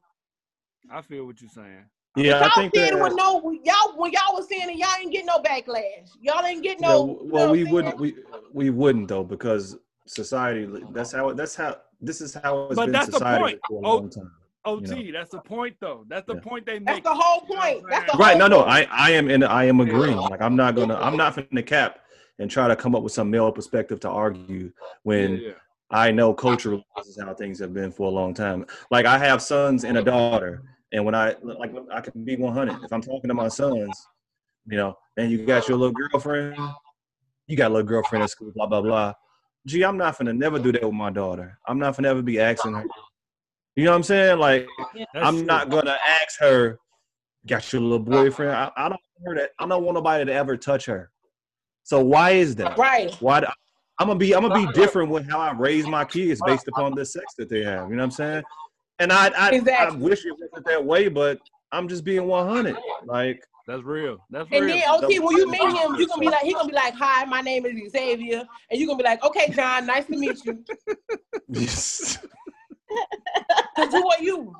I feel what you're saying. yeah, I y'all think that it with no y'all when y'all was saying it, y'all ain't get no backlash. Y'all ain't get no. w- you know well, what we wouldn't. We we wouldn't though because society. That's how. That's how. This is how it's But been that's the society point. for a Oh, long time. OT, You that's the point, though. That's the Yeah. point they make. That's the whole point. That's the Right? whole No, no. I I am in. I am agreeing. Like I'm not gonna. I'm not finna cap and try to come up with some male perspective to argue when Yeah, yeah. I know culturally this is how things have been for a long time. Like I have sons and a daughter, and when I like I can be 100. If I'm talking to my sons, you know, and you got your little girlfriend, you got a little girlfriend at school, blah blah blah. Gee, I'm not gonna never do that with my daughter. I'm not gonna ever be asking her. You know what I'm saying? Like That's I'm true. not gonna ask her, got your little boyfriend. I, I don't want her that. I don't want nobody to ever touch her. So why is that? Right. Why? Do, I'm gonna be. I'm gonna be different with how I raise my kids based upon the sex that they have. You know what I'm saying? And I, I, Exactly. I wish it wasn't that way, but I'm just being 100. Like, That's real. That's And real. then OT, when you meet him, you gonna be like, he gonna be like, "Hi, my name is Xavier," and you're gonna be like, "Okay, John, nice to meet you." Cause who are you?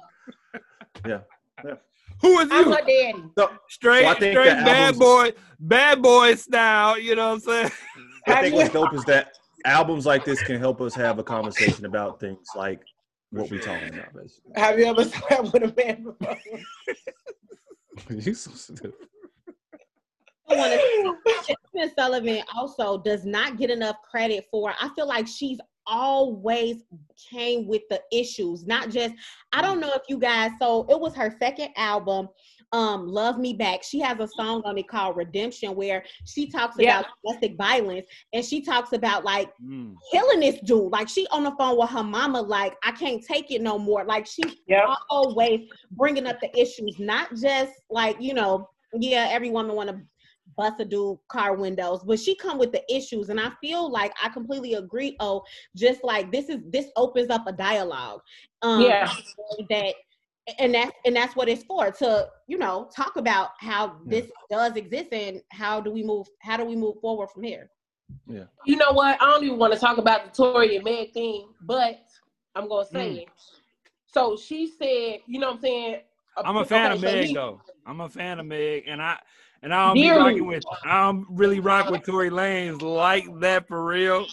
Who is I'm you? her daddy. so, Straight, So I think straight bad boy, bad boy style. You know what I'm saying? I think what's dope is that albums like this can help us have a conversation about things like what we're talking about. Basically. Have you ever slept with a man before? you so stupid. I Jazmine Sullivan also does not get enough credit for. I feel like she's always came with the issues, not just. I don't know if you guys. So it was her second album, um, "Love Me Back." She has a song on it called "Redemption," where she talks Yeah. about domestic violence, and she talks about like Mm. killing this dude. Like she on the phone with her mama, like I can't take it no more. Like she's Yeah. always bringing up the issues, not just like you know, yeah, every woman want to bust a dude car windows, but she come with the issues, and I feel like I completely agree. Oh, just like this is this opens up a dialogue. Um, Yeah. that. And that's and that's what it's for to you know talk about how this does exist and how do we move how do we move forward from here. Yeah. You know what? I don't even want to talk about the Tory and Meg thing, but I'm gonna say Mm. it. So she said, you know what I'm saying? I'm a fan of Okay, so Meg he- though. I'm a fan of Meg, and I and I don't be rocking with. I don't really rock with Tory Lanez like that for real.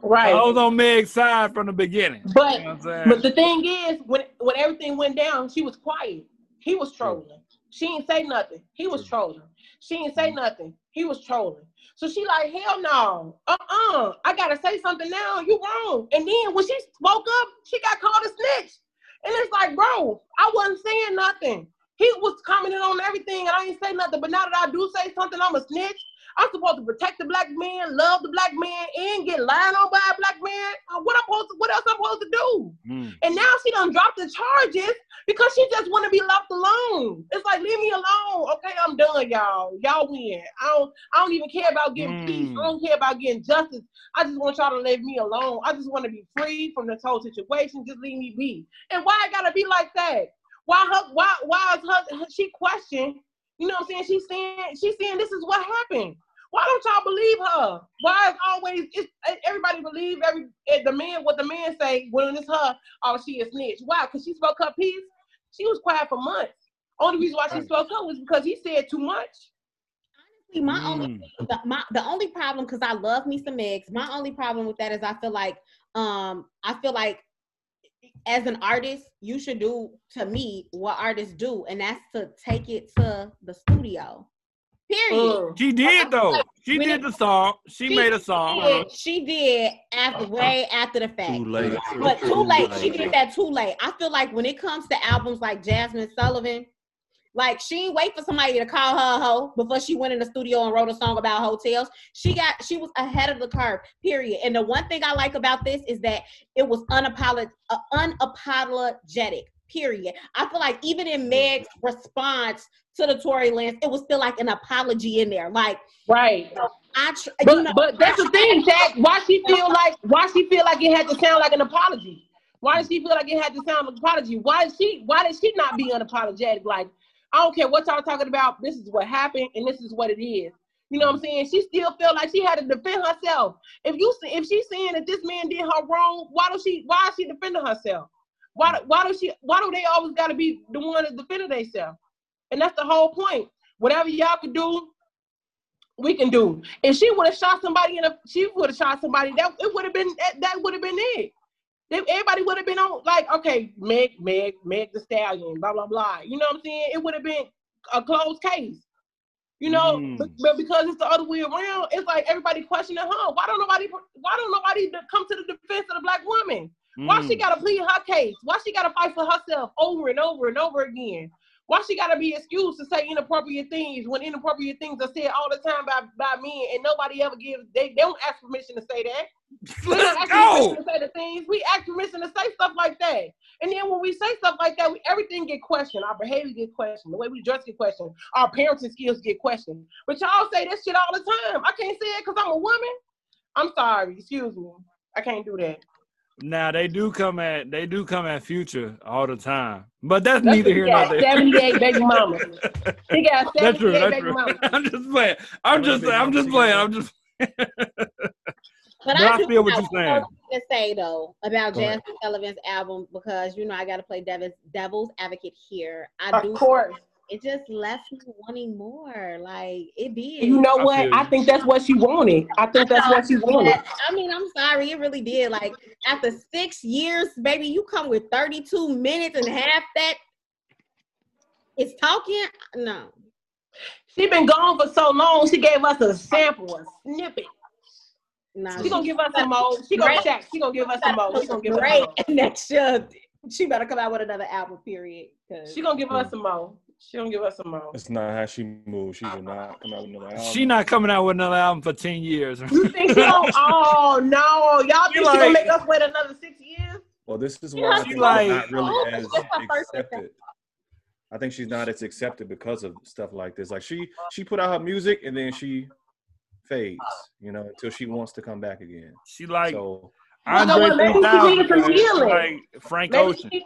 Right. I was on Meg's side from the beginning. But You know what I'm but the thing is, when when everything went down, she was quiet. He was trolling. She didn't say nothing. He was trolling. She didn't say nothing. He was trolling. So she like, hell no. Uh-uh. I gotta say something now. You wrong. And then when she woke up, she got called a snitch. And it's like, bro, I wasn't saying nothing. He was commenting on everything and I ain't say nothing. But now that I do say something, I'm a snitch. I'm supposed to protect the black man, love the black man, and get lied on by a black man. Uh, What I'm supposed to, what else I'm supposed to do? Mm. And now she done dropped the charges because she just want to be left alone. It's like leave me alone. Okay, I'm done, y'all. Y'all win. I don't I don't even care about getting peace. Mm. I don't care about getting justice. I just want y'all to leave me alone. I just want to be free from this whole situation. Just leave me be. And why I gotta be like that? Why her why why is her, her she question? You know what I'm saying? She's saying she's saying this is what happened. Why don't y'all believe her? Why is always it's, everybody believe every the man what the man say when it's her? Oh, she is snitch. Why? Because she spoke her piece. She was quiet for months. Only reason why she spoke up was because he said too much. Honestly, my mm. only the, my, the only problem because I love me some eggs. My only problem with that is I feel like um I feel like as an artist, you should do to me what artists do, and that's to take it to the studio. Period. Uh, she did though. She did the song. She, she made a song. Did, she did after way after the fact. Too late. But too late. She did that too late. I feel like when it comes to albums like Jazmine Sullivan, like she ain't wait for somebody to call her a hoe before she went in the studio and wrote a song about Heaux Tales. She got she was ahead of the curve. Period. And the one thing I like about this is that it was unapolog- uh, unapologetic. Period. I feel like even in Meg's response to the Tory Lanez, it was still like an apology in there. Like right. I tr- but, you know, but that's the thing, Jack. Why she feel like why she feel like it had to sound like an apology? Why does she feel like it had to sound like an apology? Why is she why did she not be unapologetic? Like I don't care what y'all talking about. This is what happened, and this is what it is. You know what I'm saying? She still felt like she had to defend herself. If you if she's saying that this man did her wrong, why does she why is she defending herself? Why why does she why do they always gotta be the one that defended themselves? And that's the whole point. Whatever y'all can do, we can do. If she would have shot somebody in a she would have shot somebody, that it would have been that, that would have been it everybody would have been on like, okay, Meg, Meg, Meg the Stallion, blah blah blah. You know what I'm saying? It would have been a closed case. You know, mm. but, but, because it's the other way around, it's like everybody questioning her. Why don't nobody? Why don't nobody come to the defense of the black woman? Mm. Why she mm. gotta plead her case? Why she gotta fight for herself over and over and over again? Why she gotta be excused to say inappropriate things when inappropriate things are said all the time by, by men and nobody ever gives they, they don't ask permission to say that. We don't ask permission to say the things. We ask permission to say stuff like that. And then when we say stuff like that, we everything get questioned. Our behavior get questioned. The way we dress get questioned. Our parenting skills get questioned. But y'all say this shit all the time. I can't say it because I'm a woman. I'm sorry. Excuse me. I can't do that. Now they do come at they do come at Future all the time, but that's, that's neither here nor there. Seventy eight baby mama. He got seventy eight baby mama. I'm just playing. I'm just I'm just playing. I'm just. But, but I, I feel what you're saying. To say though about Go Jazmine Sullivan's album because you know I got to play devil's, devil's advocate here. I of do. Of course it just left me wanting more. Like it did. You know what? I, I think that's what she wanted. I think that's what she wanted. I mean, I'm sorry, it really did. Like after six years, baby, you come with 32 minutes and half that is talking. No. She been gone for so long. She gave us a sample, a snippet. Nah, she gonna give us some more. She gonna check. She gonna give us some more. She gonna give us some more. Next year, she better come out with another album. Period. She gonna give us some more. She don't give us a mouth. That's not how she moves. She will not come out with another album. She not coming out with another album for ten years. You think she don't? Oh no, y'all think like, she gonna make us wait another six years? Well, this is why I think like, not really oh, as accepted. I think she's not as accepted because of stuff like this. Like she she put out her music and then she fades, you know, until she wants to come back again. She like so, Andre 3000, like Frank maybe Frank Ocean. She,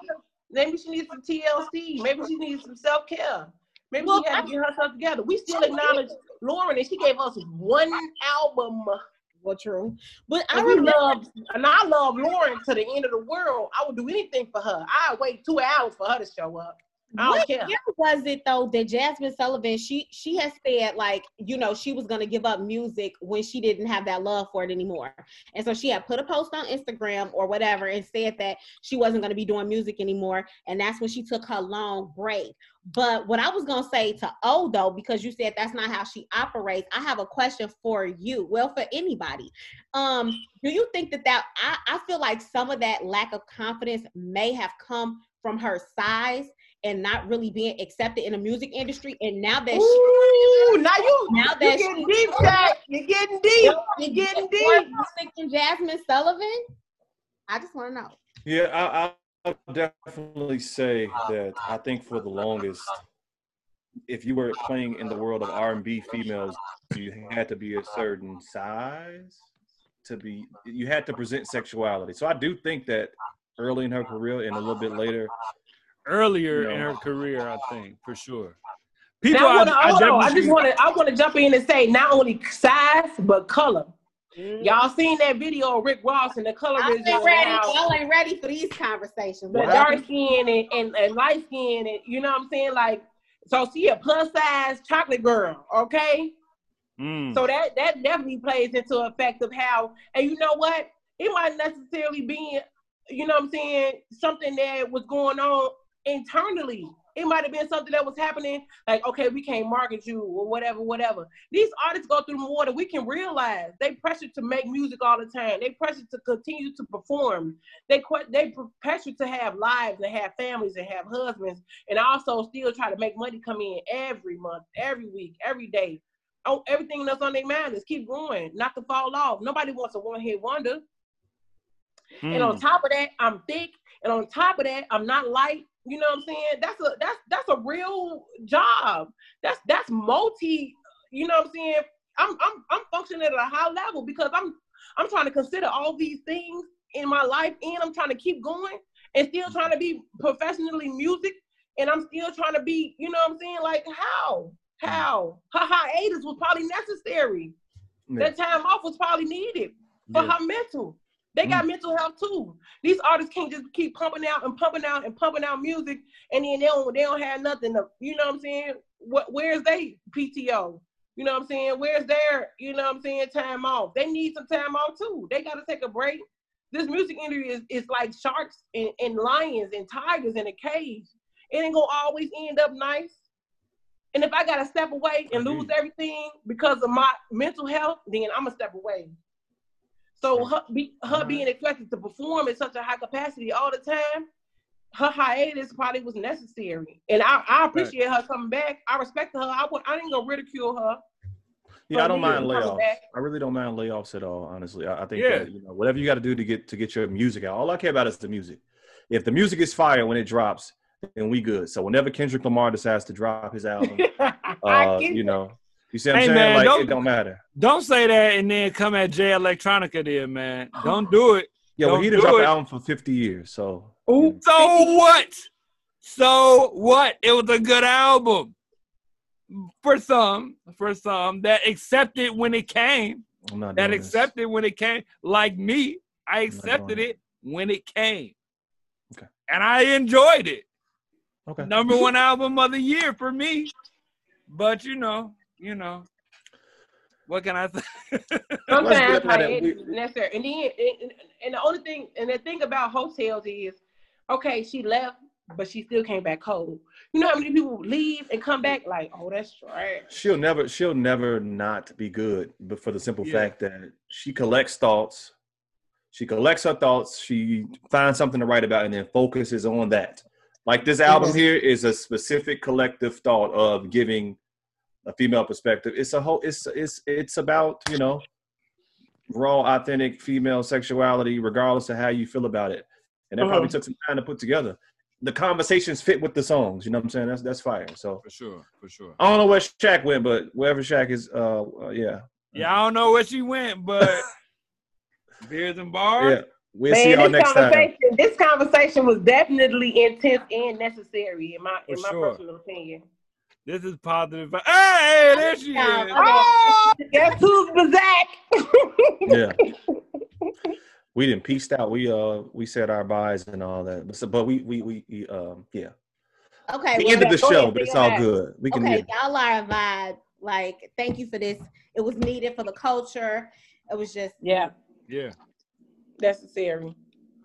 Maybe she needs some TLC. Maybe she needs some self care. Maybe well, she had to get herself together. We still acknowledge Lauryn, and she gave us one album. Well, true, but I really love, and I love Lauryn to the end of the world. I would do anything for her. I wait two hours for her to show up. I what year was it though that Jazmine Sullivan she she has said like you know she was gonna give up music when she didn't have that love for it anymore, and so she had put a post on Instagram or whatever and said that she wasn't gonna be doing music anymore, and that's when she took her long break. But what I was gonna say to O though, because you said that's not how she operates, I have a question for you. Well, for anybody, um, do you think that that I, I feel like some of that lack of confidence may have come from her size and not really being accepted in the music industry. And now that Ooh, she, now you now that you're getting she, deep, Jack. You're getting deep. You're getting deep. Thinking Jazmine Sullivan. I just want to know. Yeah, I, I'll definitely say that I think for the longest, if you were playing in the world of R&B females, you had to be a certain size to be. You had to present sexuality. So I do think that early in her career and a little bit later, earlier in her career, I think for sure. People, Now, I, I, wanna, I hold on. I definitely just want to. I want to jump in and say not only size but color. Mm. Y'all seen that video of Rick Ross and the color is colorism? ain't ready. Y'all ain't ready for these conversations. The dark skin and, and, and light skin and you know what I'm saying? Like, so she a plus size chocolate girl, okay? Mm. So that that definitely plays into effect of how, and you know what? It might necessarily be, you know what I'm saying, something that was going on internally. It might have been something that was happening, like, okay, we can't market you or whatever, whatever. These artists go through more than we can realize. They pressure to make music all the time. They pressure to continue to perform. They they pressure to have lives and have families and have husbands, and also still try to make money come in every month, every week, every day oh, everything that's on their mind is keep going, not to fall off. Nobody wants a one hit wonder. And on Mm. top of that, I'm thick. And on top of that, I'm not light. You know what I'm saying? That's a that's that's a real job. That's that's multi. You know what I'm saying? I'm I'm I'm functioning at a high level because I'm I'm trying to consider all these things in my life, and I'm trying to keep going and still mm-hmm. trying to be professionally music, and I'm still trying to be. You know what I'm saying? Like how mm-hmm. how her hiatus was probably necessary. Yeah. That time off was probably needed for Yeah. her mental. They got mm. mental health too. These artists can't just keep pumping out and pumping out and pumping out music, and then they don't they don't have nothing. To, you know what I'm saying? What where's they PTO? You know what I'm saying? Where's their you know what I'm saying time off? They need some time off too. They got to take a break. This music industry is, is like sharks and, and lions and tigers in a cage. It ain't gonna always end up nice. And if I gotta step away and lose everything because of my mental health, then I'm gonna step away. So her, be, her being expected to perform at such a high capacity all the time, her hiatus probably was necessary. And I, I appreciate her coming back. I respect her. I, would- I ain't gonna ridicule her. Yeah, I don't mind layoffs. I really don't mind layoffs at all. Honestly, I, I think Yeah. that you know whatever you got to do to get to get your music out. All I care about is the music. If the music is fire when it drops, then we good. So whenever Kendrick Lamar decides to drop his album, uh, you know, you see what I'm Hey, saying? man, like don't- it don't matter. Don't say that and then come at Jay Electronica there, man. Don't do it. Yeah, well, Don't he didn't drop it. an album for 50 years, so Ooh. So what? So what? It was a good album. For some, for some that accepted when it came, that doing this. accepted when it came. Like me, I accepted it when it came. Okay. And I enjoyed it. Okay. Number one album of the year for me. But you know, you know, what can I say? Sometimes get up out of hiatus that. is necessary. And then, and, and the only thing, and the thing about Heaux Tales is, okay, she left, but she still came back cold. You know how many people leave and come back like, oh, that's trash. She'll never, she'll never not be good, but for the simple Yeah. fact that she collects thoughts, she collects her thoughts, she finds something to write about, and then focuses on that. Like this album Mhm. here is a specific collective thought of giving a female perspective. It's a whole, it's it's it's about you know raw, authentic female sexuality, regardless of how you feel about it. And that probably Uh-huh. took some time to put together. The conversations fit with the songs. You know what I'm saying? That's that's fire. So For sure, for sure. I don't know where Shaq went, but wherever Shaq is, uh, uh yeah, Yeah, I don't know where she went, but beers and bars. yeah. We'll Man, see y'all this next time. conversation, this conversation was definitely intense and necessary in my in For my sure. personal opinion. This is positive. vi- Hey, there she Yeah, is. okay. Oh, guess who's Bazak? Yeah, we didn't pieced out. We uh we said our buys and all that, but so, but we we we, we um yeah. Okay, We well, ended the show, ahead, but it's all good. We can. okay, yeah. y'all are a vibe. Like, thank you for this. It was needed for the culture. It was just yeah, Yeah, necessary.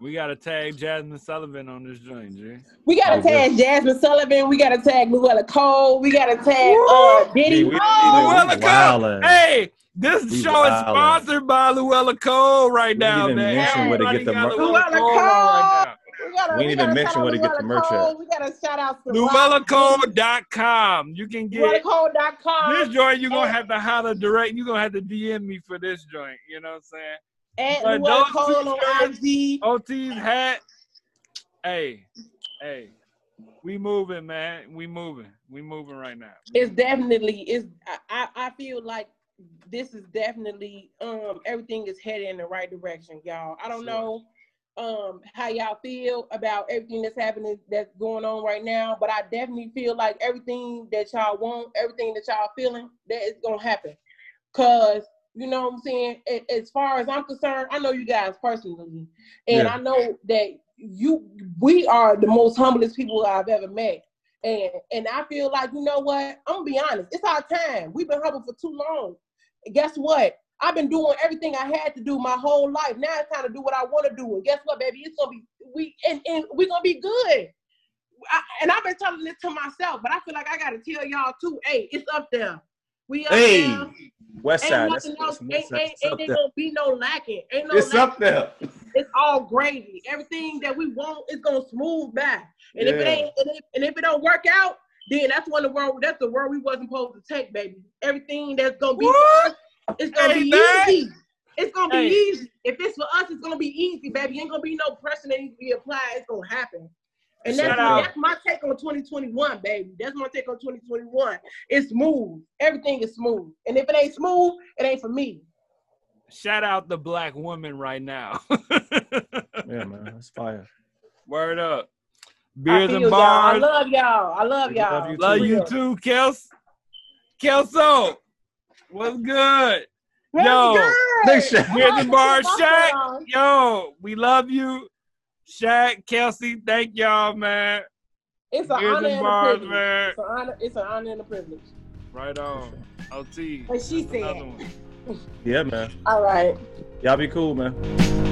We got to tag Jazmine Sullivan on this joint, G. We gotta Oh, good. tag Jazmine Sullivan. We gotta tag Luella Cole. We gotta tag uh Diddy. we- we- Luella we Cole. Hey, this We show is sponsored by Luella Cole right We now, didn't even man. mention where to get the got mer- Luella Luella Cole right now. We gotta. We didn't even gotta mention where to get the merch at. We gotta shout out to Rob LuellaCole.com. You can Diddy, get LuellaCole.com. this joint. You're going to have to holler direct. You're going to have to DM me for this joint. You know what I'm saying? At But Luella Cole on IG. OT's hat. Hey, hey, we moving, man. We moving. We moving right now. It's definitely it's I, I I feel like this is definitely um everything is headed in the right direction, y'all. I don't Sure. know um how y'all feel about everything that's happening that's going on right now, but I definitely feel like everything that y'all want, everything that y'all feeling, that is gonna happen. Cause you know what I'm saying? As far as I'm concerned, I know you guys personally, and Yeah. I know that you we are the most humblest people I've ever met. And and I feel like you know what? I'm gonna be honest. It's our time. We've been humble for too long. And guess what? I've been doing everything I had to do my whole life. Now it's time to do what I want to do. And guess what, baby? It's gonna be we and, and we're gonna be good. I, and I've been telling this to myself, but I feel like I gotta tell y'all too. Hey, it's up there. We up Hey, there. West Ain't Side. That's, nothing that's, else. Ain't, that's, ain't, that's ain't up there there. gonna be no lacking. Ain't no It's lacking. up there. It's all gravy. Everything that we want is gonna smooth back. And if it Yeah. ain't, and if, and if it don't work out, then that's when the world. That's the world we wasn't supposed to take, baby. Everything that's gonna be for us, it's gonna Hey, be man. easy. It's gonna be Hey. easy. If it's for us, it's gonna be easy, baby. Ain't gonna be no pressure that needs to be applied. It's gonna happen. And that's my, that's my take on 2021, baby. That's my take on 2021. It's smooth. Everything is smooth. And if it ain't smooth, it ain't for me. Shout out the black woman right now. Yeah, man. That's fire. Word up. I Beers feel and y'all. I love y'all. I love We love y'all. Love you too, Kels. Kelso. What's good? Yo, Big shout. Beers and bars, Shaq. Shaq. Yo, we love you. Shaq, Kelsey, thank y'all, man. It's an Beers honor and and a privilege. man. It's an honor. It's an honor and a privilege. Right on. OT. What she That's said. one. Yeah, man. All right. Y'all be cool, man.